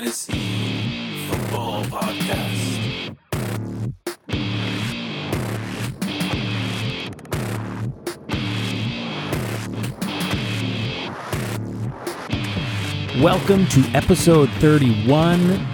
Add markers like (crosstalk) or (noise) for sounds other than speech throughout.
Fantasy Football Podcast. Welcome to episode 31.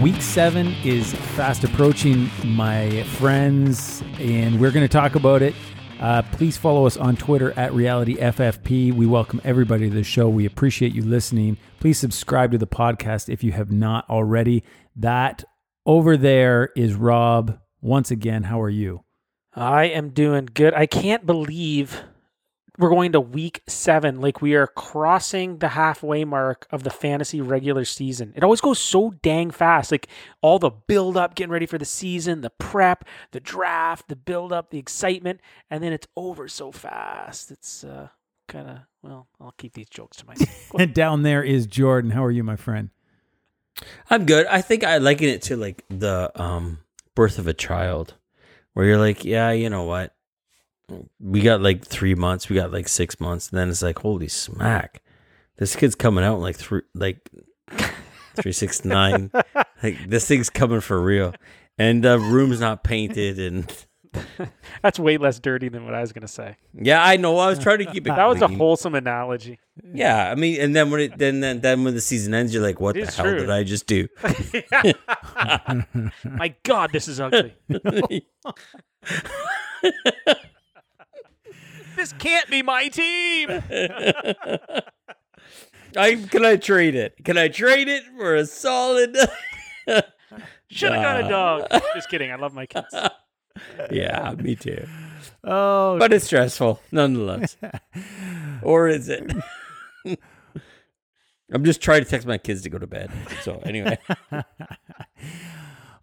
Week 7 is fast approaching, my friends, and we're going to talk about it. Uh, please follow us on Twitter at RealityFFP. We welcome everybody to the show. We appreciate you listening. Please subscribe to the podcast if you have not already. That over there is Rob. Once again, how are you? I am doing good. I can't believe we're going to week seven. Like we are crossing the halfway mark of the fantasy regular season. It always goes so dang fast. Like all the build up, getting ready for the season, the prep, the draft, the build up, the excitement, and then it's over so fast. It's uh, kind of well. I'll keep these jokes to myself. (laughs) And down there is Jordan. How are you, my friend? I'm good. I think I liken it to like the um birth of a child, where you're like, yeah, you know what, we got like three months, we got like six months, and then it's like, holy smack, this kid's coming out in like three, like (laughs) three six nine, like this thing's coming for real, and the room's not painted, and (laughs) That's way less dirty than what I was going to say. yeah, I know. I was trying to keep it. (laughs) That was a wholesome analogy. Yeah, I mean, and then when it then then then when the season ends, you're like, what It the hell true. did I just do? My God, this is ugly. This can't be my team. (laughs) (laughs) I can I trade it? Can I trade it for a solid? (laughs) Should have got a dog. Just kidding. I love my kids. yeah, me too. Oh, But it's stressful nonetheless. or is it? I'm just trying to text my kids to go to bed. So anyway,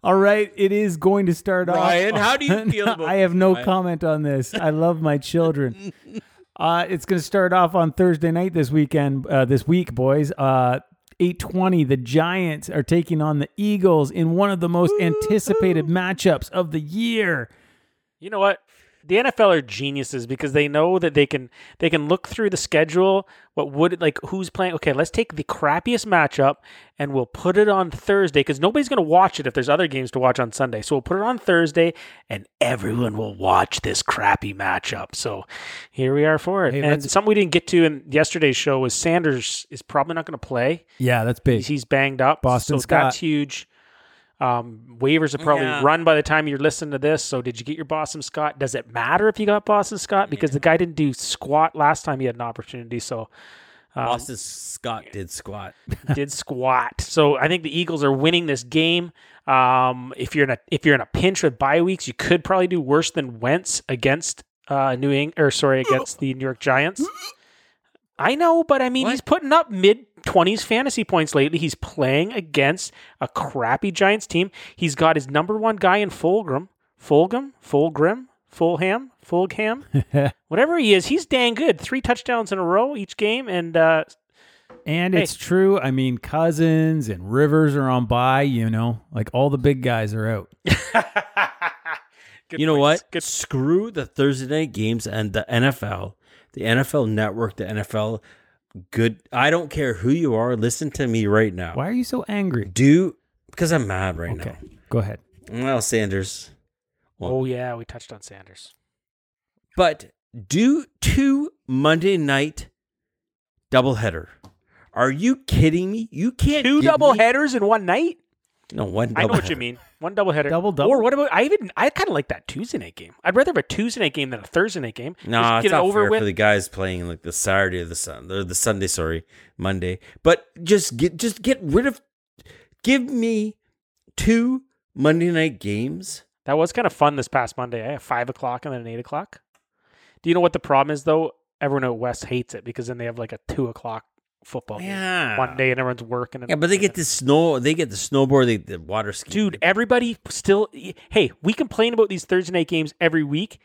All right, it is going to start off. Ryan, how do you feel about (laughs) I have no Ryan? comment on this. I love my children. (laughs) Uh, it's going to start off on Thursday night this weekend. Uh, this week, boys. Uh, 8:20. The Giants are taking on the Eagles in one of the most anticipated matchups of the year. You know what? The NFL are geniuses because they know that they can they can look through the schedule. What would like who's playing? Okay, let's take the crappiest matchup and we'll put it on Thursday because nobody's going to watch it if there's other games to watch on Sunday. So we'll put it on Thursday and everyone will watch this crappy matchup. So here we are for it. Hey, and something we didn't get to in yesterday's show was Sanders is probably not going to play. Yeah, that's big. He's, he's banged up. Boston so Scott. that's huge. Um, waivers are probably Yeah. run by the time you're listening to this. So did you get your Boston Scott? Does it matter if you got Boston Scott? Because the guy didn't do squat last time he had an opportunity. So um, Boston Scott did squat. (laughs) did squat. So I think the Eagles are winning this game. Um, if you're in a if you're in a pinch with bye weeks, you could probably do worse than Wentz against uh, New England or sorry against the New York Giants. I know, but I mean What? he's putting up mid twenties fantasy points lately. He's playing against a crappy Giants team. He's got his number one guy in Fulgram, Fulgham, Fulgrim, Fulham, Fulgham, (laughs) whatever he is. He's dang good. Three touchdowns in a row each game, and uh, And Hey. it's true. I mean, Cousins and Rivers are on bye, you know, like all the big guys are out. (laughs) Good you know points. what? Good. Screw the Thursday night games and the NFL, the NFL network, the NFL. Good. I don't care who you are. Listen to me right now. Why are you so angry? Do because I'm mad right Okay, go ahead. Well, Sanders. Oh yeah, we touched on Sanders. But do two Monday night doubleheader. Are you kidding me? You can't Two give double me- headers in one night. No, one. I know what you mean. One double header. Double double? Or what about? I even I kind of like that Tuesday night game. I'd rather have a Tuesday night game than a Thursday night game. No, Just it's get it not over fair with. for the guys playing like the Saturday or the Sun or the Sunday, sorry, Monday. But just get just get rid of give me two Monday night games. that was kind of fun this past Monday. I have five o'clock and then an eight o'clock. Do you know what the problem is though? Everyone at west hates it because then they have like a two o'clock football game Yeah. one day and everyone's working. And Yeah, but they get the snow they get the snowboard, they the water ski. dude. Everybody still. Hey, we complain about these Thursday night games every week,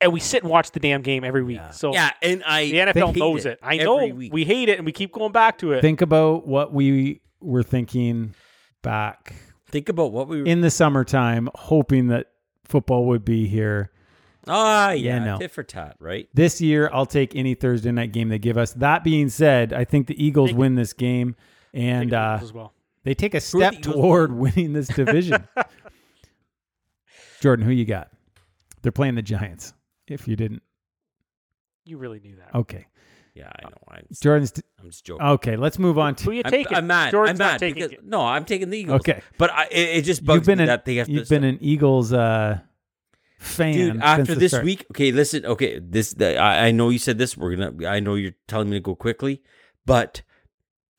and we sit and watch the damn game every week. So Yeah, and I the NFL knows it. I know week. we hate it, and we keep going back to it. Think about what we were thinking back think about what we were in the summertime, hoping that football would be here. Ah, Yeah, yeah, no. tit for tat, right? This year, I'll take any Thursday night game they give us. That being said, I think the Eagles Think- win this game, and the uh, as well. They take a step the Eagles? toward (laughs) winning this division. (laughs) Jordan, who you got? They're playing the Giants. If you didn't, You really knew that. okay. Yeah, I know. I'm, Jordan's. I'm just joking. Okay, let's move on Who to. you I'm, taking? I'm mad. Jordan's I'm not mad taking because no, I'm taking the Eagles. Okay, but I, it, it just bugs you've been me an that they have you've to been an Eagles uh, fan. dude since after the this start. week okay listen okay this the, I, I know you said this we're gonna i know you're telling me to go quickly but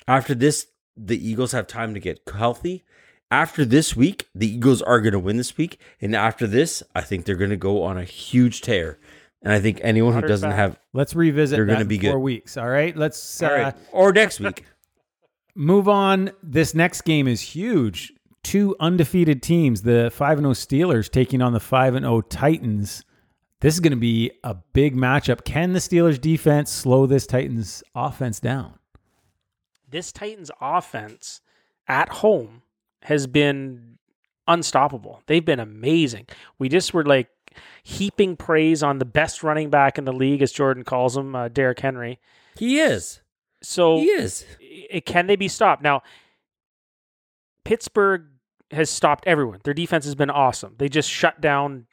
after this the eagles have time to get healthy after this week the eagles are gonna win this week and after this i think they're gonna go on a huge tear and i think anyone who doesn't have Let's revisit They're gonna in be four good. weeks. All right, let's uh, all right or next week (laughs) move on. This next game is huge. Two undefeated teams, the 5 and 0 Steelers taking on the 5 and 0 Titans. This is going to be a big matchup. Can the Steelers defense slow this Titans offense down? This Titans offense at home has been unstoppable. They've been amazing. We just were like heaping praise on the best running back in the league, as Jordan calls him, uh, Derrick Henry. he is So he is i- can they be stopped? Now, Pittsburgh has stopped everyone. Their defense has been awesome. They just shut down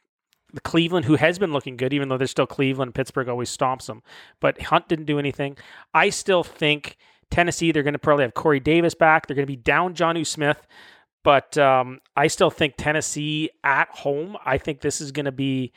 the Cleveland, who has been looking good, even though they're still Cleveland. Pittsburgh always stomps them. But Hunt didn't do anything. I still think Tennessee, they're going to probably have Corey Davis back. They're going to be down Jonnu Smith. But um, I still think Tennessee at home, I think this is going to be,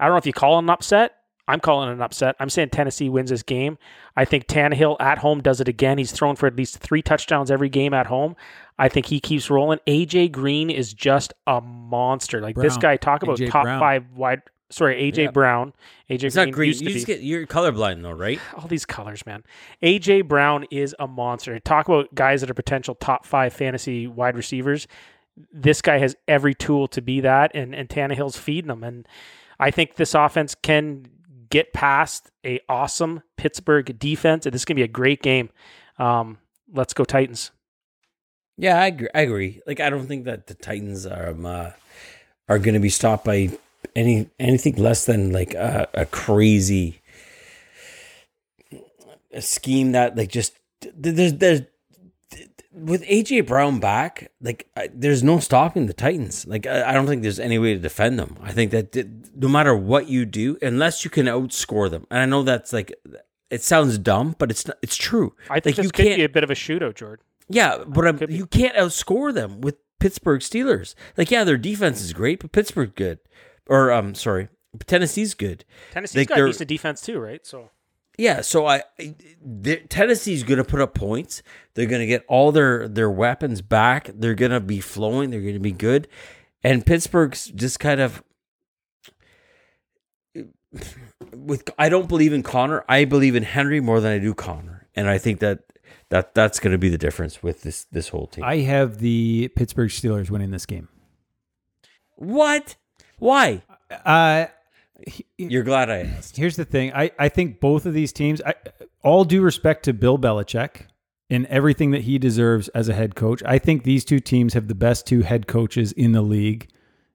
I don't know if you call it an upset. I'm calling it an upset. I'm saying Tennessee wins this game. I think Tannehill at home does it again. He's thrown for at least three touchdowns every game at home. I think he keeps rolling. AJ Green is just a monster. Like this guy, talk about A.J. top Brown. five wide. Sorry, AJ Yeah. Brown. AJ it's Green not green used to you be just get you're colorblind though right (sighs) all these colors, man. AJ Brown is a monster. Talk about guys that are potential top five fantasy wide receivers. This guy has every tool to be that, and and Tannehill's feeding them. And I think this offense can get past a awesome Pittsburgh defense. And this is gonna be a great game. Um, let's go Titans. Yeah, I agree. I agree. Like, I don't think that the Titans are um, uh, are going to be stopped by any anything less than like a, a crazy a scheme that like just there's there's with AJ Brown back, like I, there's no stopping the Titans. Like I, I don't think there's any way to defend them. I think that th- no matter what you do, unless you can outscore them, and I know that's like it sounds dumb, but it's not, it's true. I think like you could can't be a bit of a shootout, Jordan. yeah, but um, you can't outscore them with Pittsburgh Steelers. Like, yeah, their defense is great, but Pittsburgh good, or um, sorry, Tennessee's good. Tennessee's Like, got decent defense too, right? So Yeah, so I, Tennessee's going to put up points. They're going to get all their their weapons back. They're going to be flowing. They're going to be good, and Pittsburgh's just kind of. With I don't believe in Connor. I believe in Henry more than I do Connor, and I think that that that's going to be the difference with this this whole team. I have the Pittsburgh Steelers winning this game. What? Why? Uh, You're glad I asked. here's the thing. I, I think both of these teams, I, all due respect to Bill Belichick and everything that he deserves as a head coach, I think these two teams have the best two head coaches in the league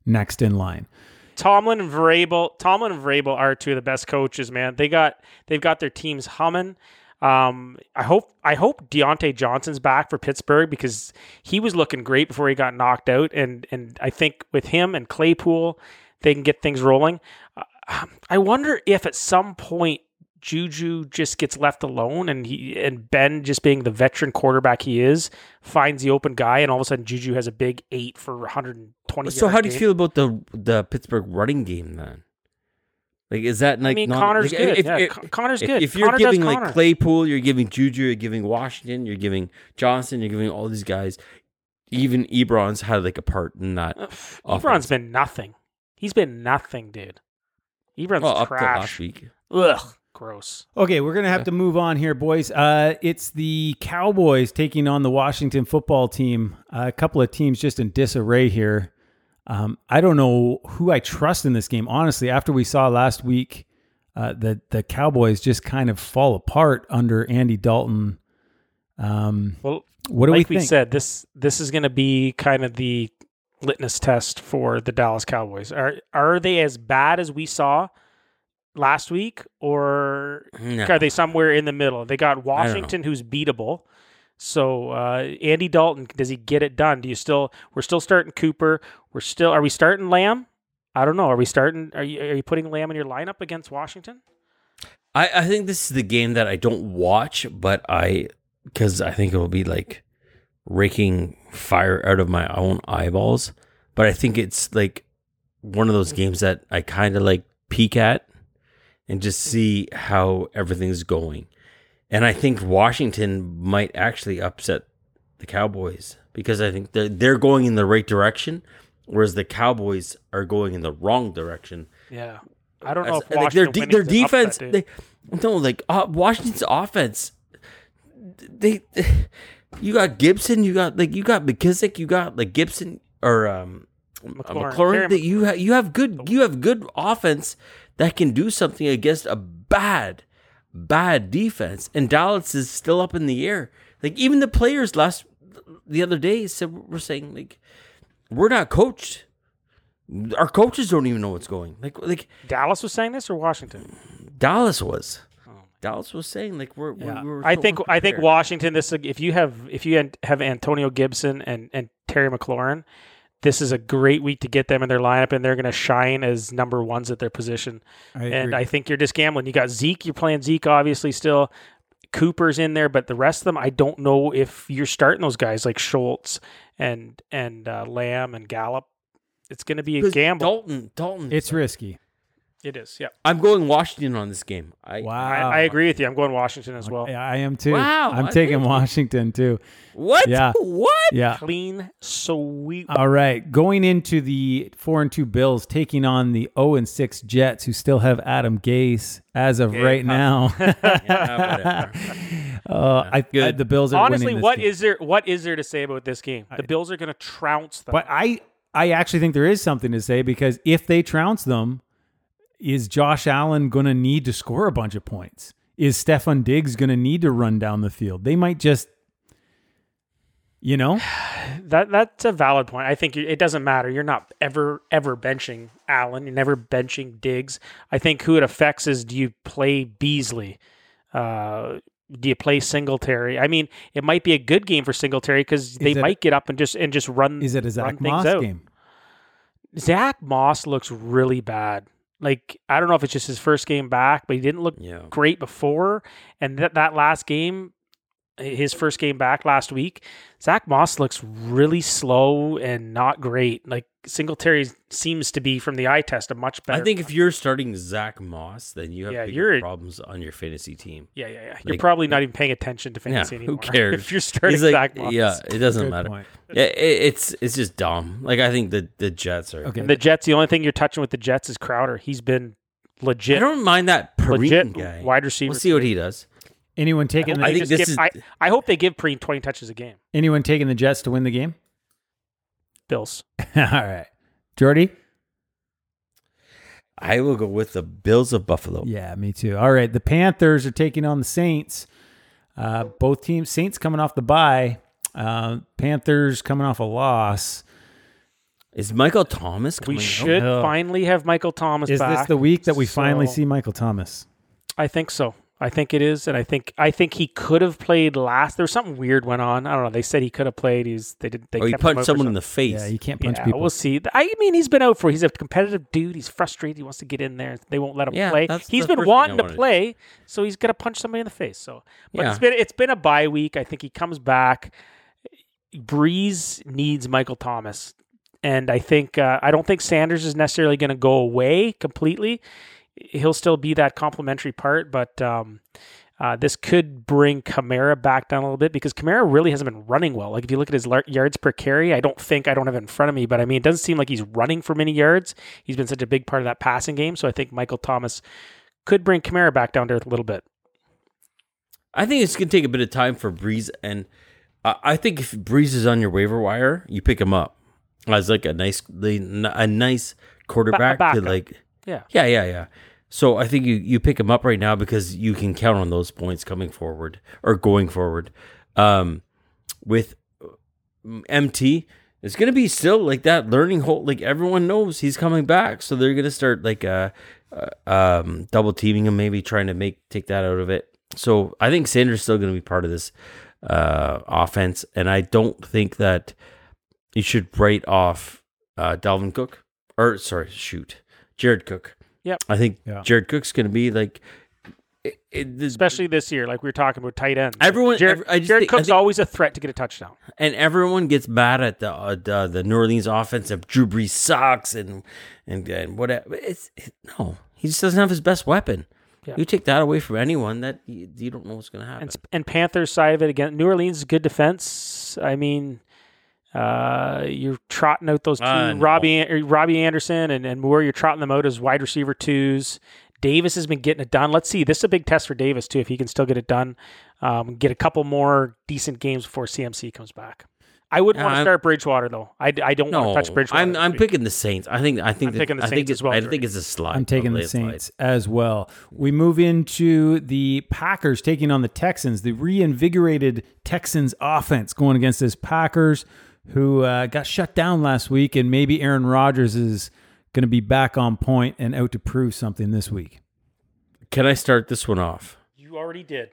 next in line. Tomlin and Vrabel, Tomlin and Vrabel are two of the best coaches, man. They got they've got their teams humming. Um, I hope I hope Diontae Johnson's back for Pittsburgh because he was looking great before he got knocked out, and and I think with him and Claypool, they can get things rolling. (sighs) I wonder if at some point Juju just gets left alone, and he and Ben just being the veteran quarterback he is finds the open guy, and all of a sudden Juju has a big eight for 120. So, how do you game. feel about the the Pittsburgh running game then? Like, is that like? I mean, not- Connor's like, good. If, yeah, if, Con- Connor's if- good. if you're Connor giving like Connor. Claypool, you're giving Juju, you're giving Washington, you're giving Johnson, you're giving all these guys. Even Ebron's had like a part in that. Uh. Ebron's been nothing. He's been nothing, dude. Ebron's Well, up to trash. last week. Ugh, gross. Okay, we're gonna have to move on here, boys. Uh, it's the Cowboys taking on the Washington football team. Uh, a couple of teams just in disarray here. Um, I don't know who I trust in this game. Honestly, after we saw last week, uh, the the Cowboys just kind of fall apart under Andy Dalton. Um, Well, what do like we think? we, said, this this is going to be kind of the litmus test for the Dallas Cowboys. Are are they as bad as we saw last week, or No. are they somewhere in the middle? They got Washington, who's beatable. So uh, Andy Dalton, does he get it done? Do you still? We're still starting Cooper. We're still. Are we starting Lamb? I don't know. Are we starting? Are you are you putting Lamb in your lineup against Washington? I, I think this is the game that I don't watch, but I because I think it will be like raking fire out of my own eyeballs. But I think it's like one of those games that I kind of like peek at and just see how everything's going. And I think Washington might actually upset the Cowboys because I think they're, they're going in the right direction, whereas the Cowboys are going in the wrong direction. Yeah, I don't know if Like, their de- their upset, defense, dude. they, no, like uh, Washington's offense, they, you got Gibson, you got like you got McKissic, you got like Gibson or um McLaurin. McLaurin. That you have you have good you have good offense that can do something against a bad bad defense, and Dallas is still up in the air. Like even the players last the other day said we're saying like we're not coached. Our coaches don't even know what's going. Like like Dallas was saying this or Washington? Dallas was. Dallas was saying like we're, Yeah. we were I so think I think. Washington. This if you have if you have Antonio Gibson and and Terry McLaurin, this is a great week to get them in their lineup, and they're going to shine as number ones at their position. I and. I think you're just gambling. You got Zeke. You're playing Zeke, obviously still. Cooper's in there, but the rest of them, I don't know if you're starting those guys like Schultz and and uh, Lamb and Gallup. It's going to be a gamble. Dalton, Dalton. it's risky. It is, yeah. I'm going Washington on this game. I, Wow. I, I agree with you. I'm going Washington as well. Yeah, I am too. Wow, I'm I taking think- Washington too. What? Yeah. What? Yeah. Clean sweep. All right, going into the four and two Bills, taking on the zero and six Jets, who still have Adam Gase as of Okay, right (laughs) huh. now. whatever. (laughs) uh, I, I, the Bills are Honestly, winning this what game. is there? What is there to say about this game? The Bills are going to trounce them. But I, I actually think there is something to say because if they trounce them, is Josh Allen going to need to score a bunch of points? Is Stefon Diggs going to need to run down the field? They might just, you know, (sighs) that that's a valid point. I think it doesn't matter. You're not ever ever benching Allen. You're never benching Diggs. I think who it affects is do you play Beasley? Uh, do you play Singletary? I mean, it might be a good game for Singletary because they it- might get up and just and just run. is it a Zach Moss out. game? Zach Moss looks really bad. Like I don't know if it's just his first game back, but he didn't look Yeah. great before. And that that last game, his first game back last week, Zach Moss looks really slow and not great. Like Singletary seems to be from the eye test a much better. I think if you're starting Zach Moss, then you have Yeah, bigger you're- problems on your fantasy team. Yeah, yeah, yeah. You're probably not even paying attention to fantasy yeah, anymore. (laughs) who cares? if you're starting He's like, Zach Moss. yeah, it doesn't Good matter. point. Yeah, it, it's it's just dumb. Like I think the the Jets are. Okay. And the Jets, the only thing you're touching with the Jets is Crowder. He's been legit. I don't mind that legit Perine guy. wide receiver. We'll see what he does. Anyone taking I, the, I think this give- is- I, I hope they give Perine 20 touches a game. anyone taking the Jets to win the game? Bills. (laughs) All right, Jordy. I will go with the Bills of Buffalo. Yeah, me too. All right, the Panthers are taking on the Saints. Uh, both teams, Saints coming off the bye, uh, Panthers coming off a loss. Is Michael Thomas We coming? out? should no. finally have Michael Thomas Is back. this the week that we finally see Michael Thomas? I think so. I think it is, and I think I think he could have played last. There was something weird went on. I don't know. They said he could have played. He's they did. They Or he kept him out punched someone in the face. Yeah, you can't punch yeah, people. we'll see. I mean, he's been out for. He's a competitive dude. He's frustrated. He wants to get in there. They won't let him Yeah, play. that's He's the been wanting to play, so he's gonna punch somebody in the face. So, but Yeah. it's been it's been a bye week. I think he comes back. Brees needs Michael Thomas, and I think uh, I don't think Sanders is necessarily going to go away completely. He'll still be that complementary part, but um, uh, this could bring Kamara back down a little bit because Kamara really hasn't been running well. Like if you look at his yards per carry, I don't think I don't have it in front of me, but I mean it doesn't seem like he's running for many yards. He's been such a big part of that passing game, so I think Michael Thomas could bring Kamara back down to earth a little bit. I think it's gonna take a bit of time for Brees, and I I think if Brees is on your waiver wire, you pick him up as like a nice, a nice quarterback to backup. like. Yeah. Yeah, yeah, yeah. So I think you you pick him up right now because you can count on those points coming forward or going forward. Um, with MT, it's gonna be still like that learning hole. Like everyone knows he's coming back, so they're gonna start like uh, uh um double teaming him, maybe trying to make take that out of it. So I think Sanders still gonna be part of this uh, offense, and I don't think that you should write off uh, Dalvin Cook or sorry, shoot, Jared Cook. Yep. I think Yeah. Jared Cook's going to be like, it, it, this- Especially this year, like we were talking about tight ends. Everyone- Jared, every- I just Jared think- I Cook's think- always a threat to get a touchdown. and everyone gets mad at the uh, the, the New Orleans offense of Drew Brees sucks and and and whatever. It's it, no, he just doesn't have his best weapon. Yeah. You take that away from anyone, that you, you don't know what's going to happen. And and Panthers side of it again. New Orleans is good defense. I mean, uh, you're trotting out those two I know. Robbie er, Robbie Anderson and and Moore. You're trotting them out as wide receiver twos. Davis has been getting it done. Let's see. This is a big test for Davis too. If he can still get it done, um, get a couple more decent games before CMC comes back. I wouldn't Yeah, want to start Bridgewater though. I, I don't no, want to touch Bridgewater. I'm I'm picking the Saints. I think I think I'm that- picking the I think Saints as well, I think it's a slide. I'm taking the a slide. Saints as well. We move into the Packers taking on the Texans, the reinvigorated Texans offense going against this Packers who uh, got shut down last week, and maybe Aaron Rodgers is going to be back on point and out to prove something this week. Can I start this one off? You already did.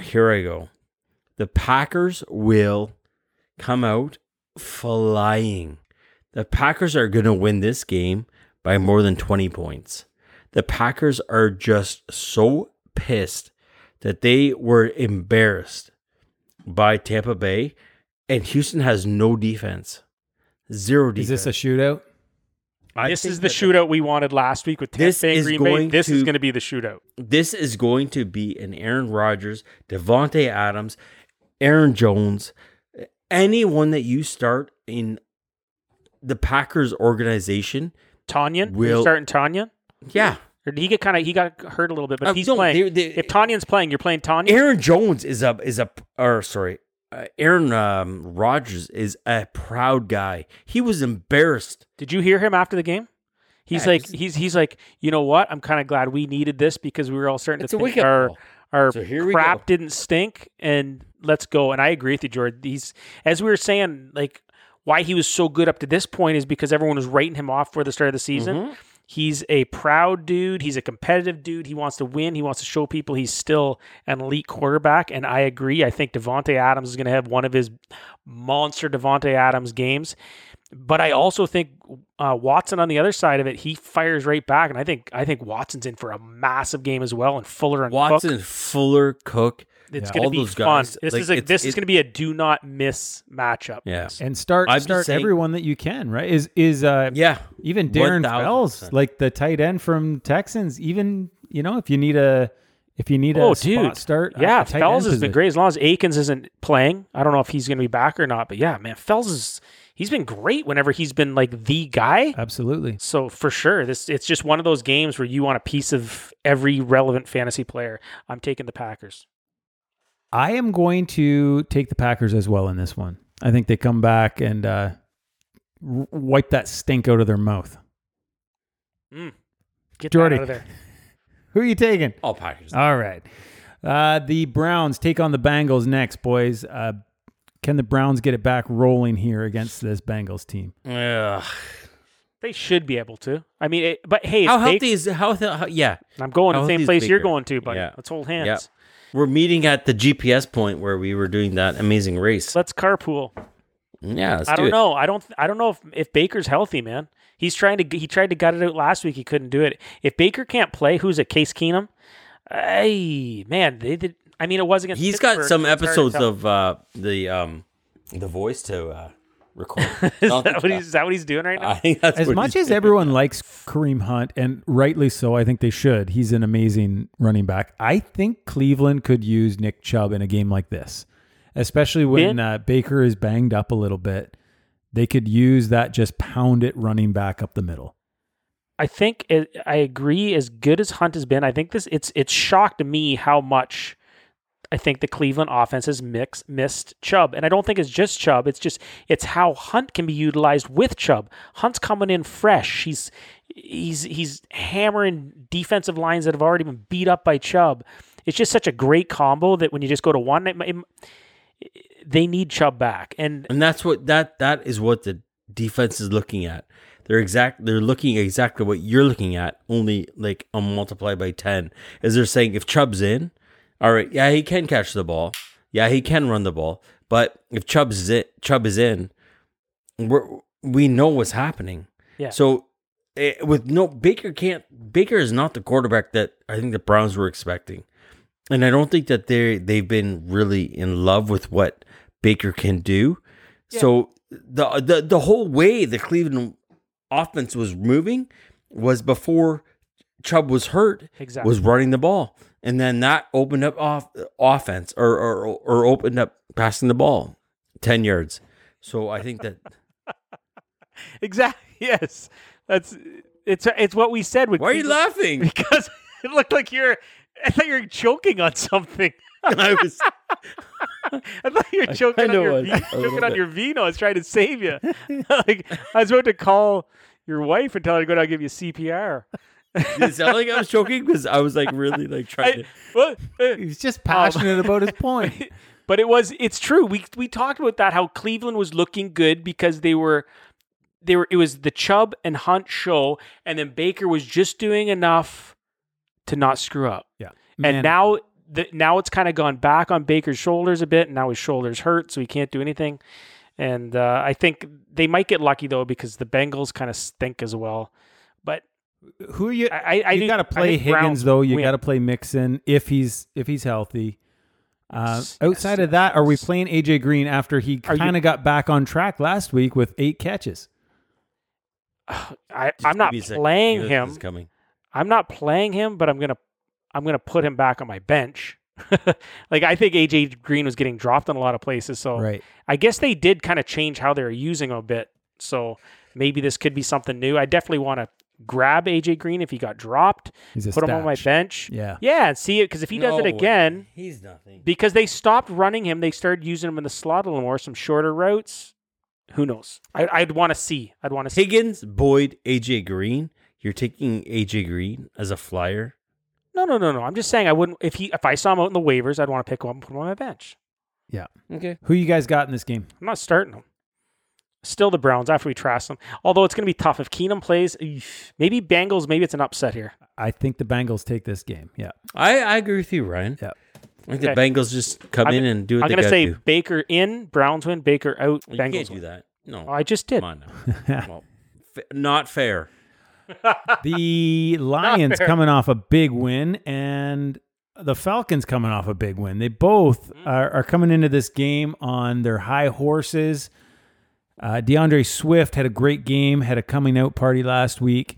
Here I go. The Packers will come out flying. The Packers are going to win this game by more than 20 points. The Packers are just so pissed that they were embarrassed by Tampa Bay, and Houston has no defense. Zero defense. Is this a shootout? I this is the shootout we wanted last week with Tampa This Bay is Green Bay. going This is to- going to be the shootout. this is going to be an Aaron Rodgers, Davante Adams, Aaron Jones, anyone that you start in the Packers organization. Tonyan, Will- you're starting Tonyan. Yeah, Or did he get kind of he got hurt a little bit, but Uh, he's no, playing. they- they- if Tonyan's playing, you're playing Tanya. Aaron Jones is a is a or sorry, uh, Aaron um, Rodgers is a proud guy. He was embarrassed. Did you hear him after the game? He's Yeah, like he's- he's he's like you know what? I'm kind of glad we needed this because we were all starting to think our our So crap didn't stink and let's go. And I agree with you, Jordan. He's as we were saying like why he was so good up to this point is because everyone was writing him off for the start of the season. Mm-hmm. He's a proud dude. He's a competitive dude. He wants to win. He wants to show people he's still an elite quarterback. And I agree. I think Davante Adams is going to have one of his monster Davante Adams games. But I also think uh, Watson on the other side of it, he fires right back, and I think I think Watson's in for a massive game as well. And Fuller and Watson, Cook, Fuller, Cook. It's Yeah. going to be those fun. guys, This like, is a, this is going to be a do not miss matchup. Yeah. And start I'm just start saying- everyone that you can, right? Is is uh Yeah, even Darren 1000%. Fells, like the tight end from Texans, even you know if you need a if you need a Oh, spot dude. start, Yeah, the tight Fells end has been great as long as Akins isn't playing. I don't know if he's going to be back or not, but yeah, man, Fells is he's been great whenever he's been like the guy. Absolutely. So for sure, this it's just one of those games where you want a piece of every relevant fantasy player. I'm taking the Packers. I am going to take the Packers as well in this one. I think they come back and uh, w- wipe that stink out of their mouth. Get Jordy. that out of there. (laughs) Who are you taking? all Packers. All right. Uh, the Browns take on the Bengals next, boys. Uh, can the Browns get it back rolling here against this Bengals team? Ugh. They should be able to. I mean, it, but hey, How it's Baker- healthy is how, how? Yeah, I'm going to how the same healthy is place you're going to, buddy. Yeah. Let's hold hands. Yeah. We're meeting at the GPS point where we were doing that amazing race. Let's carpool. Yeah, let's I do don't it. know. I don't. I don't know if, if Baker's healthy, man. He's trying to. He tried to gut it out last week. He couldn't do it. If Baker can't play, who's it? Case Keenum. Hey, man, they did. I mean, it was against. He's got some so it's hard to episodes of uh, the um, the voice to uh, record. (laughs) Is that, what he's, is that what he's doing right now? I think that's As what much he's as doing. everyone likes Kareem Hunt, and rightly so, I think they should. He's an amazing running back. I think Cleveland could use Nick Chubb in a game like this, especially when uh, Baker is banged up a little bit. They could use that just pound it running back up the middle. I think it, I agree. As good as Hunt has been, I think this it's it's shocked me how much I think the Cleveland offense has mix, missed Chubb, and I don't think it's just Chubb. It's just it's how Hunt can be utilized with Chubb. Hunt's coming in fresh. He's he's he's hammering defensive lines that have already been beat up by Chubb. It's just such a great combo that when you just go to one, it, it- they need Chubb back, and and that's what that that is what the defense is looking at. They're exact. They're looking exactly what you're looking at, only like a multiply by ten. Is they're saying if Chubb's in, all right, yeah, he can catch the ball. Yeah, he can run the ball, but if Chubb's it, Chubb is in, we're, we know what's happening. Yeah. So eh, with no Baker can't Baker is not the quarterback that I think the Browns were expecting, and I don't think that they they've been really in love with what Baker can do. So the the the whole way the Cleveland offense was moving was before Chubb was hurt Exactly. was running the ball, and then that opened up off offense or or or opened up passing the ball ten yards. So I think that (laughs) exactly. Yes, that's it's it's what we said. With why are you laughing? (laughs) Because it looked like you're. I thought you were choking on something. (laughs) I was I thought you were choking on your was, choking on bit. your vino. I was trying to save you. like I was about to call your wife and tell her to go down and give you CPR. Did it sound like I was choking because I was like really like trying I, to. well, uh, He's just passionate about his (laughs) point. but it was it's true. We we talked about that how Cleveland was looking good because they were they were it was the Chubb and Hunt show, and then Baker was just doing enough to not screw up. Yeah. and now the, now it's kind of gone back on Baker's shoulders a bit. And now his shoulders hurt, so he can't do anything. And uh, I think they might get lucky though because the Bengals kind of stink as well. But who are you? I, I, I you got to play think Browns Higgins though. You got to play Mixon if he's if he's healthy. Uh, outside yes, of that, are we playing AJ Green after he kind of got back on track last week with eight catches? I, I'm not Give a playing him. coming. I'm not playing him, but I'm gonna I'm gonna put him back on my bench. (laughs) like I think AJ Green was getting dropped in a lot of places, so Right. I guess they did kind of change how they were using him a bit. So maybe this could be something new. I definitely want to grab AJ Green if he got dropped, He's a put him on my bench. Yeah. Yeah, and see it because if he does it No, again, he's nothing. because they stopped running him, they started using him in the slot a little more, some shorter routes. Who knows? I, I'd want to see. I'd want to see. Higgins, Boyd, AJ Green. You're taking AJ Green as a flyer. No, no, no, no. I'm just saying I wouldn't if he if I saw him out in the waivers, I'd want to pick him up and put him on my bench. Yeah. Okay. Who you guys got in this game? I'm not starting him. Still the Browns after we trash them. Although it's going to be tough if Keenum plays. Maybe Bengals. Maybe it's an upset here. I think the Bengals take this game. Yeah. I, I agree with you, Ryan. Yeah. I think Okay. the Bengals just come I'm- in and do what I'm going to say do. Baker in, Browns win, Baker out, You Bengals can't do win. that. No, Oh, I just did. come on now. (laughs) well, fa- not fair. (laughs) (laughs) The Lions fair. coming off a big win and the Falcons coming off a big win. They both Mm-hmm. are, are coming into this game on their high horses. Uh, D'Andre Swift had a great game, had a coming out party last week.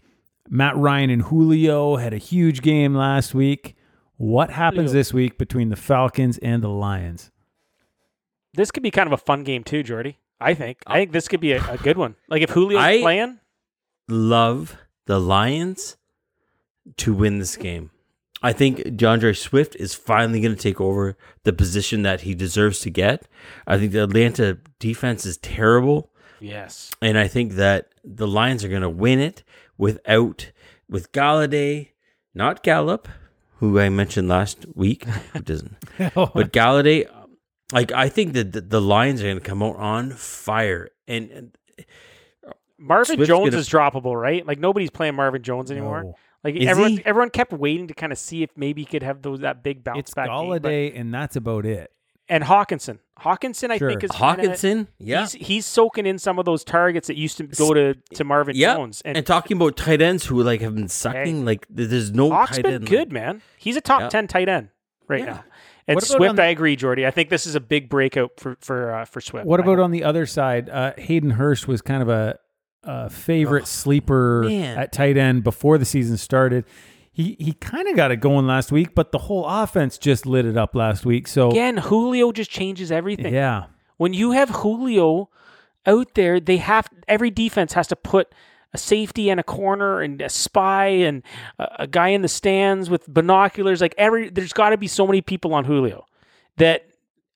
Matt Ryan and Julio had a huge game last week. What happens Julio. this week between the Falcons and the Lions? This could be kind of a fun game too, Jordy. I think. I think this could be a, a good one. Like if Julio's I- playing, Love the Lions to win this game. I think D'Andre Swift is finally going to take over the position that he deserves to get. I think the Atlanta defense is terrible. Yes. And I think that the Lions are going to win it without with Golladay, not Gallup, who I mentioned last week, who doesn't, (laughs) but Golladay. Like I think that the, the Lions are going to come out on fire, and, and Marvin Swift's Jones gonna- is droppable, right? Like nobody's playing Marvin Jones anymore. No. Like Is everyone, he? everyone kept waiting to kind of see if maybe he could have those that big bounce It's back. game, but- Golladay, and that's about it. And Hockenson. Hockenson, I Sure. think is kinda- Hockenson, yeah, He's, he's soaking in some of those targets that used to go to, to Marvin yeah. Jones. And, And, talking about tight ends who like have been sucking, like there's no Hawk's tight been end. good, man. He's a top Yeah. ten tight end right Yeah. now. And Swift, on- I agree, Jordy. I think this is a big breakout for for uh, for Swift. What about on the other side? Uh, Hayden Hurst was kind of a, a favorite sleeper man. at tight end before the season started. He he kind of got it going last week, but the whole offense just lit it up last week. So again? Julio just changes everything. yeah, When you have Julio out there, they have every defense has to put a safety and a corner and a spy and a, a guy in the stands with binoculars. Like every, there's got to be so many people on Julio that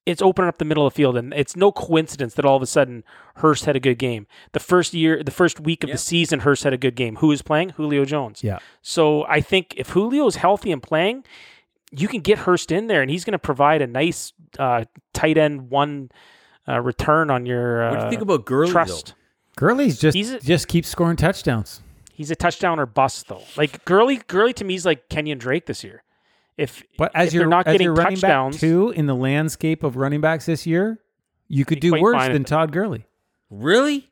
it's opening up the middle of the field, and it's no coincidence that all of a sudden Hurst had a good game. The first year, the first week of Yep. the season, Hurst had a good game. Who is playing? Julio Jones. yeah. So I think if Julio is healthy and playing, you can get Hurst in there, and he's going to provide a nice uh, tight end one uh, return on your uh, What do you think about Gurley trust. Gurley's just He's a- just keeps scoring touchdowns. He's a touchdown or bust though. Like Gurley, Gurley to me is like Kenyan Drake this year. If But as if you're not as getting your running touchdowns, back two in the landscape of running backs this year, you could do worse than Todd Gurley. Really?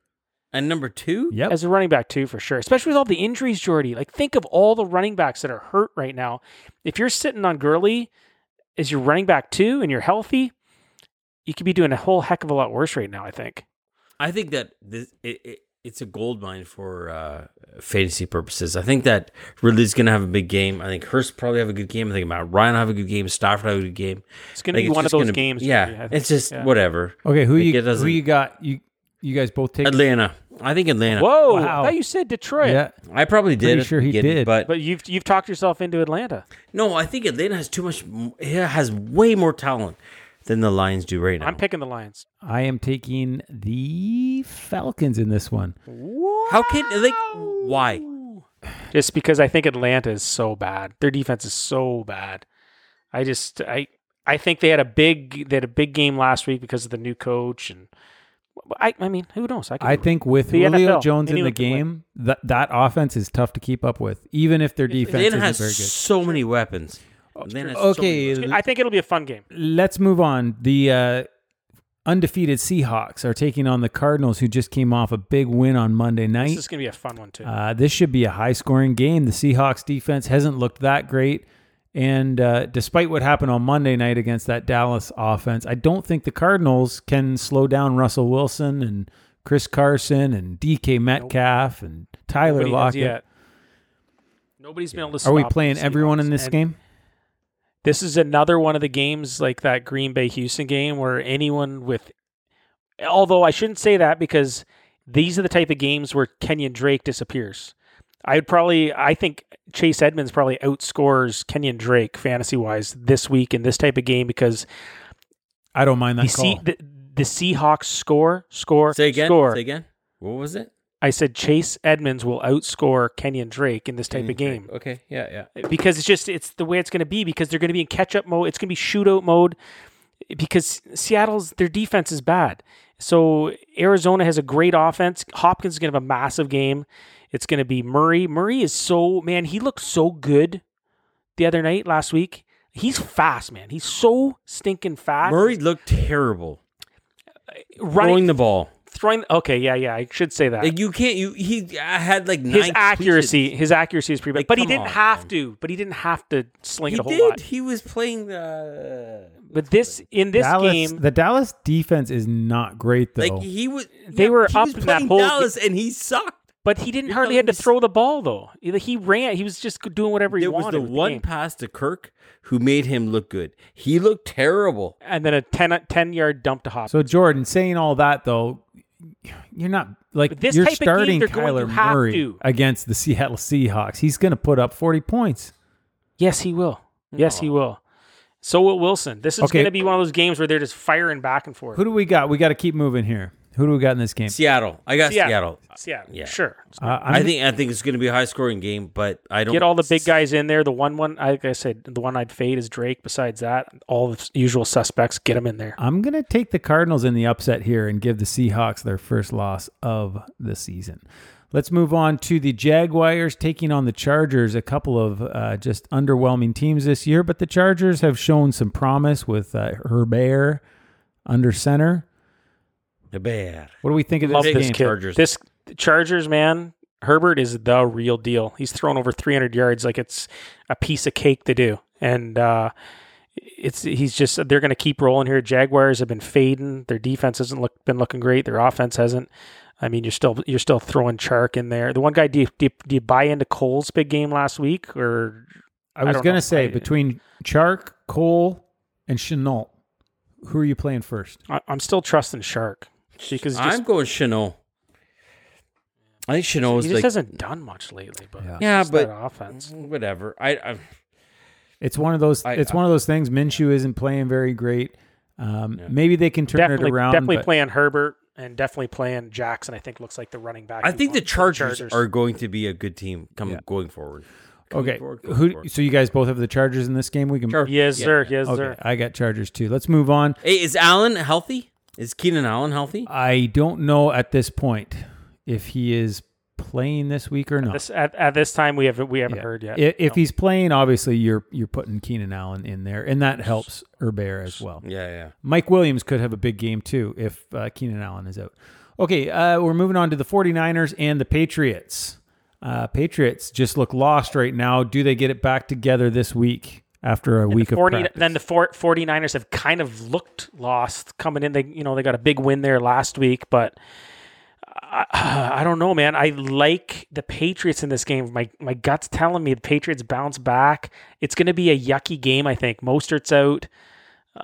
And number two? Yep. as a running back too, for sure. Especially with all the injuries, Jordy. Like think of all the running backs that are hurt right now. If you're sitting on Gurley as your running back two and you're healthy, you could be doing a whole heck of a lot worse right now. I think. I think that this, it, it, it's a gold mine for uh, fantasy purposes. I think that Ridley's going to have a big game. I think Hurst probably have a good game. I think Matt Ryan will have a good game. Stafford have a good game. It's going to be one of those gonna- games. Yeah, Jordy, it's just Yeah. whatever. Okay, who Like, you it who doesn't- you got? You you guys both take Atlanta. I think Atlanta. Whoa! Wow. I thought you said Detroit. Yeah, I probably did. Pretty sure he did. but, But you've you've talked yourself into Atlanta. no, I think Atlanta has too much. It has way more talent than the Lions do right now. I'm picking the Lions. I am taking the Falcons in this one. How can like why? Just because I think Atlanta is so bad. Their defense is so bad. I just I I think they had a big they had a big game last week because of the new coach and I I mean who knows? I, I think with The Julio NFL, Jones in the anyone can win. game, that that offense is tough to keep up with, even if their defense isn't has very good. so many weapons. Atlanta has so Okay, I think it'll be a fun game. let's move on. The uh, undefeated Seahawks are taking on the Cardinals, who just came off a big win on Monday night. This is going to be a fun one too. Uh, this should be a high scoring game. The Seahawks defense hasn't looked that great. And uh, despite what happened on Monday night against that Dallas offense, I don't think the Cardinals can slow down Russell Wilson and Chris Carson and DK Metcalf and Tyler Nobody Lockett. yet. Nobody's been able to. Are we playing everyone in this And game? This is another one of the games like that Green Bay Houston game where anyone with, although I shouldn't say that because these are the type of games where Kenyan Drake disappears. I'd probably, I think Chase Edmonds probably outscores Kenyan Drake fantasy wise this week in this type of game because I don't mind that the, call. C, the, the Seahawks score, score, Say again. score. Say again. What was it? I said Chase Edmonds will outscore Kenyan Drake in this type of game Okay. Yeah. Yeah. because it's just it's the way it's going to be because they're going to be in catch up mode. It's going to be shootout mode because Seattle's their defense is bad. So Arizona has a great offense. Hopkins is going to have a massive game. It's going to be Murray. Murray is so man. He looked so good the other night last week. He's fast, man. He's so stinking fast. Murray looked terrible running, throwing the ball. Throwing. Okay, yeah, yeah. I should say that. Like you can't. You he I had like his accuracy, completions. his accuracy is pretty bad, Like, but he didn't on, have man. to. But he didn't have to sling He it a whole did. lot. He was playing the. But this in this Dallas, game, the Dallas defense is not great though. Like he was. They yeah, were he up was in that playing whole- Dallas, and he sucked. but he didn't hardly had to throw the ball though. Either He ran. He was just doing whatever he There was wanted. the with one game. pass to Kirk who made him look good. He looked terrible. and then a 10, 10 yard dump to Hopkins. So Jordan, saying all that though, you're not like But this you're type of game, starting they're going Kyler to have Murray to. against the Seattle Seahawks. He's going to put up 40 points. yes, he will. Yes, he will. So will Wilson. This is Okay. going to be one of those games where they're just firing back and forth. Who do we got? We got to keep moving here. Who do we got in this game? Seattle. I got Seattle. Yeah, Yeah. sure. Uh, I'm I think I think it's going to be a high scoring game, but I don't Get all the big guys in there. The one one, like I said, the one I'd fade is Drake. Besides that, all the usual suspects, get them in there. I'm going to take the Cardinals in the upset here and give the Seahawks their first loss of the season. Let's move on to the Jaguars taking on the Chargers. A couple of uh, just underwhelming teams this year, but the Chargers have shown some promise with uh, Herbert under center. The bear. What do we think of Love this this game? kid. Chargers. This Chargers man, Herbert is the real deal. He's thrown over 300 yards like it's a piece of cake to do, and uh, it's he's just they're going to keep rolling here. Jaguars have been fading. Their defense hasn't look, been looking great. Their offense hasn't. I mean, you're still you're still throwing Chark in there. The one guy, do you, do you, do you buy into Cole's big game last week, or I was going to say I- between Chark, Cole, and Shenault, who are you playing first? I, I'm still trusting Chark because I'm just, going Chanel. I think Chanel he is just like hasn't done much lately. But Yeah. yeah, just but that offense. whatever. I, I It's one of those. I- it's I- one of those things. Minshew isn't playing very great. Um, Yeah. Maybe they can turn definitely, it around. definitely but- playing Herbert and definitely playing Jackson. I think looks like the running back. I think the want for Chargers, are going to be a good team coming Yeah. going forward. Coming Okay. forward, going Who? forward. So you guys both have the Chargers in this game. We can. Char- Yes, Yeah, sir. Yes, Okay. sir. I got Chargers too. Let's move on. Hey, is Allen healthy? Is Keenan Allen healthy? I don't know at this point if he is playing this week or not. This at, at this time we haven't we haven't Yeah. heard yet. If No. he's playing, obviously you're you're putting Keenan Allen in there, and that helps Herbert as well. Yeah, yeah. Mike Williams could have a big game too if uh, Keenan Allen is out. Okay, uh, we're moving on to the 49ers and the Patriots. Uh, Patriots just look lost right now. Do they get it back together this week after a And week the of practice? then the four, 49ers have kind of looked lost coming in. They you know they got a big win there last week, but I, (sighs) I don't know, man. I like the Patriots in this game. My my gut's telling me the Patriots bounce back. It's going to be a yucky game. I think Mostert's out.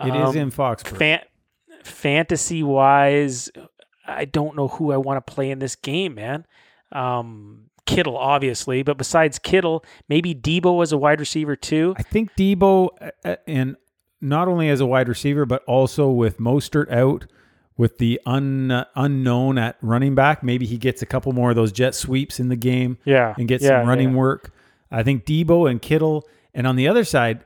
It is Um, in Foxborough. fan, fantasy wise, I don't know who I want to play in this game, man. Um, Kittle, obviously, but besides Kittle, maybe Deebo as a wide receiver too. I think Deebo, uh, uh, and not only as a wide receiver, but also with Mostert out, with the un, uh, unknown at running back, maybe he gets a couple more of those jet sweeps in the game Yeah, and gets yeah, some running yeah. work. I think Deebo and Kittle, and on the other side,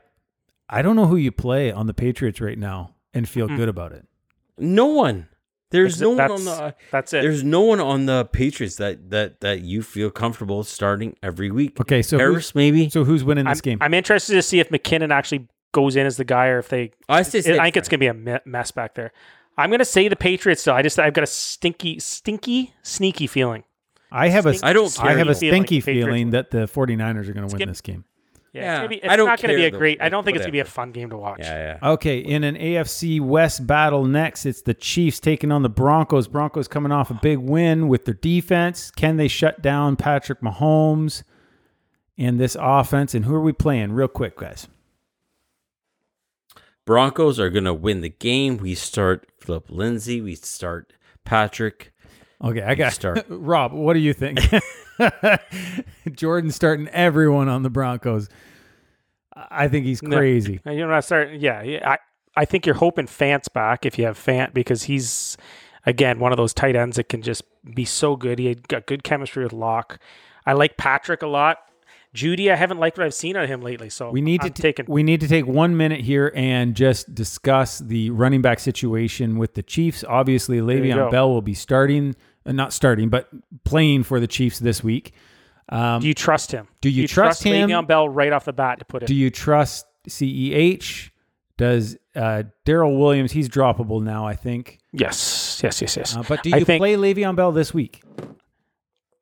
I don't know who you play on the Patriots right now and feel Hmm. good about it. No one. There's Ex- no one on the. Uh, that's it. There's no one on the Patriots that that that you feel comfortable starting every week. Okay, so who's, Harris, maybe. so who's winning I'm, this game? I'm interested to see if McKinnon actually goes in as the guy, or if they. I say, I think it's going to be a mess back there. I'm going to say the Patriots. Though I just I've got a stinky, stinky, sneaky feeling. I have a Stink- I don't I have a stinky Patriots feeling that the 49ers are going to win Skip- this game. Yeah, Yeah, it's, gonna be, it's don't going to be a though. great. I don't think it's going to be a fun game to watch. Yeah, yeah. Okay, in an AFC West battle next, it's the Chiefs taking on the Broncos. Broncos coming off a big win with their defense. Can they shut down Patrick Mahomes and this offense? And who are we playing? Real quick, guys. Broncos are gonna win the game. We start Philip Lindsay. We start Patrick. Okay, I got Start. (laughs) Rob, what do you think? (laughs) (laughs) Jordan starting everyone on the Broncos. I think he's crazy. Uh, You're not starting. Yeah. I, I think you're hoping Fant's back if you have Fant because he's again one of those tight ends that can just be so good. He had got good chemistry with Lock. I like Patrick a lot. Jeudy, I haven't liked what I've seen of him lately. So We need I'm to take we need to take one minute here and just discuss the running back situation with the Chiefs. Obviously, Le'Veon. Bell will be starting, not starting, but playing for the Chiefs this week. Um, Do you trust him? do you trust him? Le'Veon Bell right off the bat to put it? do you trust CEH? Does uh, Darrel Williams? He's droppable now, I think. yes, yes, yes, yes. Uh, but do I you think- play Le'Veon Bell this week?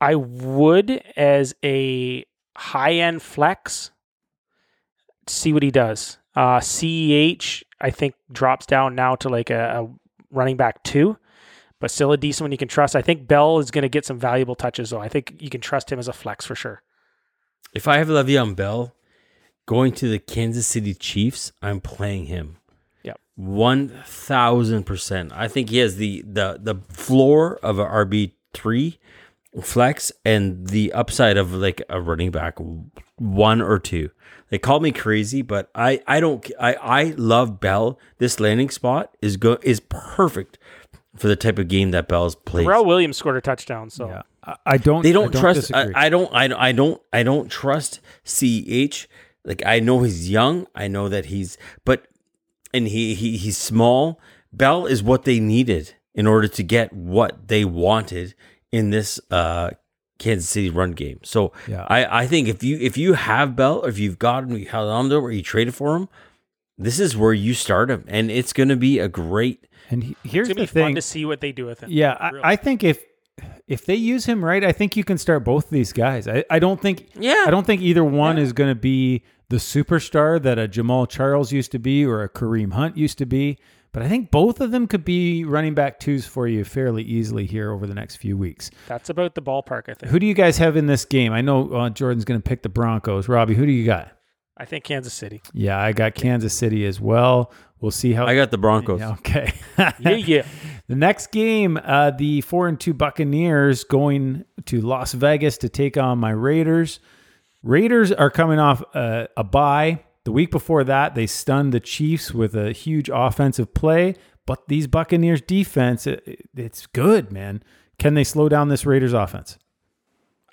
I would as a high end flex see what he does. Uh, CEH, I think, drops down now to like a, a running back two, but still a decent one you can trust. I think Bell is going to get some valuable touches, though. I think you can trust him as a flex for sure. If I have Le'Veon Bell going to the Kansas City Chiefs, I'm playing him. Yep. One thousand percent. I think he has the the the floor of a RB three flex and the upside of like a running back one or two. They call me crazy, but I I don't I I love Bell. This landing spot is go is perfect for the type of game that Bell's plays. Darrel Williams scored a touchdown, so Yeah, I, I don't. They I don't, trust. I. I don't. I, don't- I don't. I don't trust CEH. Like I know he's young. I know that he's, but and he he he's small. Bell is what they needed in order to get what they wanted in this uh Kansas City run game. So Yeah. I I think if you if you have Bell or if you've got him, you held on to him or you traded for him, this is where you start him, and it's going to be a great. And he, here's it's the be fun thing. to see what they do with him. Yeah, Really. I, I think if if they use him right, I think you can start both of these guys. I, I don't think Yeah. I don't think either one is going to be the superstar that a Jamaal Charles used to be or a Kareem Hunt used to be. But I think both of them could be running back twos for you fairly easily here over the next few weeks. That's about the ballpark, I think. Who do you guys have in this game? I know uh, Jordan's going to pick the Broncos. Robbie, who do you got? I think Kansas City. Yeah, I got Kansas City as well. We'll see how. I got the Broncos. Yeah, okay. (laughs) Yeah, yeah. (laughs) The next game, uh, the four and two Buccaneers going to Las Vegas to take on my Raiders. Raiders are coming off uh, a bye. The week before that, they stunned the Chiefs with a huge offensive play. But these Buccaneers defense, it, it's good, man. Can they slow down this Raiders offense?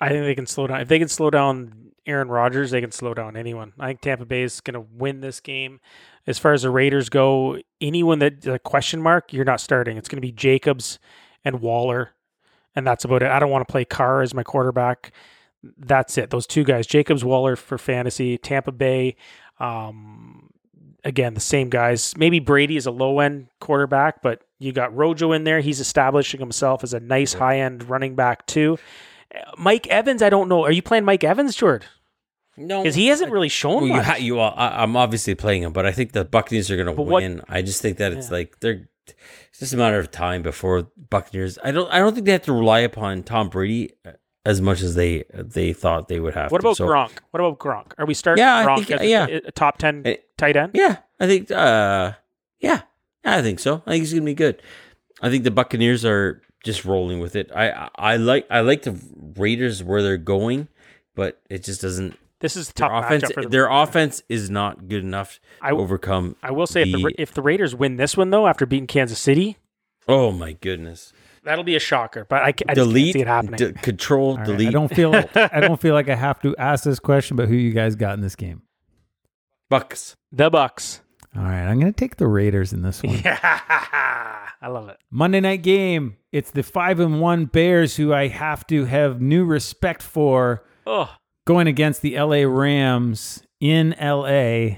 I think they can slow down. If they can slow down Aaron Rodgers, they can slow down anyone. I think Tampa Bay is going to win this game. As far as the Raiders go, anyone that a question mark, you're not starting. It's going to be Jacobs and Waller and that's about it. I don't want to play Carr as my quarterback. That's it. Those two guys, Jacobs, Waller for fantasy, Tampa Bay. Um, again, the same guys. Maybe Brady is a low end quarterback, but you got Rojo in there. He's establishing himself as a nice high end running back too. Uh, Mike Evans, I don't know. Are you playing Mike Evans, Jordan? No, Because he hasn't really shown Well, you, much. ha- you all, I, I'm obviously playing him, but I think the Buccaneers are going to But what- win. I just think that it's Yeah. like they're. It's just a matter of time before Buccaneers. I don't. I don't think they have to rely upon Tom Brady as much as they they thought they would have. what to. about So, Gronk? What about Gronk? Are we starting Yeah, I Gronk think- as a- yeah. a, top ten Eh, tight end? Yeah, I think. uh Yeah, I think so. I think he's going to be good. I think the Buccaneers are just rolling with it. I I, I like I like the Raiders where they're going, but it just doesn't. This is a Their tough offense, for the their offense is not good enough to I- overcome. I will say if the the- if the Raiders win this one though, after beating Kansas City, Oh my goodness! that'll be a shocker. But I, ca- I just can't delete, see it happening. d- control, All right, delete. I don't feel (laughs) I don't feel like I have to ask this question, but who you guys got in this game? Bucks. the Bucks. All right, I'm going to take the Raiders in this one. (laughs) I love it. Monday night game. It's the five and one Bears, who I have to have new respect for, Oh, going against the LA Rams in LA.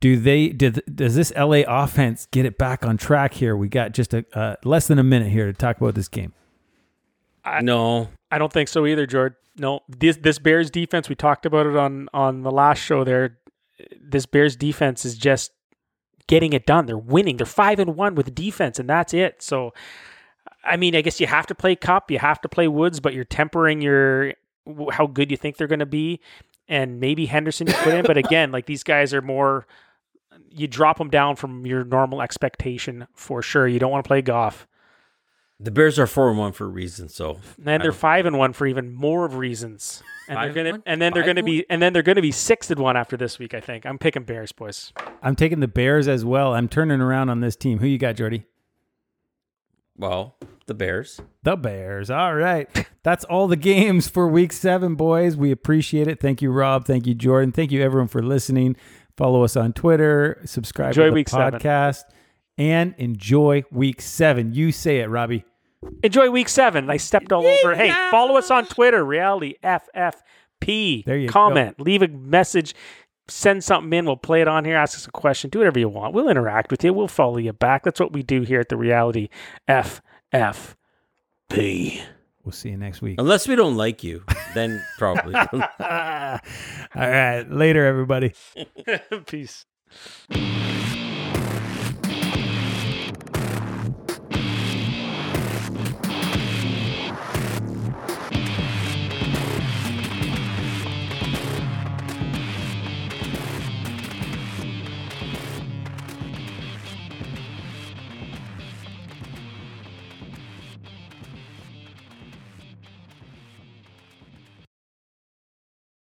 Do they? Did, does this LA offense get it back on track here? We got just a uh, less than a minute here to talk about this game. I- no, I don't think so either, George. No, this this Bears defense. We talked about it on on the last show. There, this Bears defense is just getting it done. They're winning. They're five and one with defense, and that's it. So, I mean, I guess you have to play Kupp, you have to play Woods, but you're tempering your how good you think they're going to be, and maybe Henderson you put in. But again, like these guys are more. You drop them down from your normal expectation for sure. You don't want to play Goff. the Bears are four and one for a reason. So And they're five and one for even more of reasons. And Five they're gonna one? and then they're gonna and be and then they're gonna be six and one after this week, I think. I'm picking Bears, boys. I'm taking the Bears as well. I'm turning around on this team. Who you got, Jordy? well, the Bears. The Bears. All right. That's all the games for week seven, boys. We appreciate it. Thank you, Rob. Thank you, Jordan. Thank you, everyone, for listening. Follow us on Twitter. Subscribe Enjoy to the week seven. podcast. And enjoy week seven. You say it, Robbie. Enjoy week seven. I stepped all over. Hey, follow us on Twitter, reality FFP. There you go. Comment, leave a message, send something in. We'll play it on here, ask us a question, do whatever you want. We'll interact with you. We'll follow you back. That's what we do here at the reality FFP. We'll see you next week. Unless we don't like you, then probably. (laughs) all right. Later, everybody. (laughs) Peace.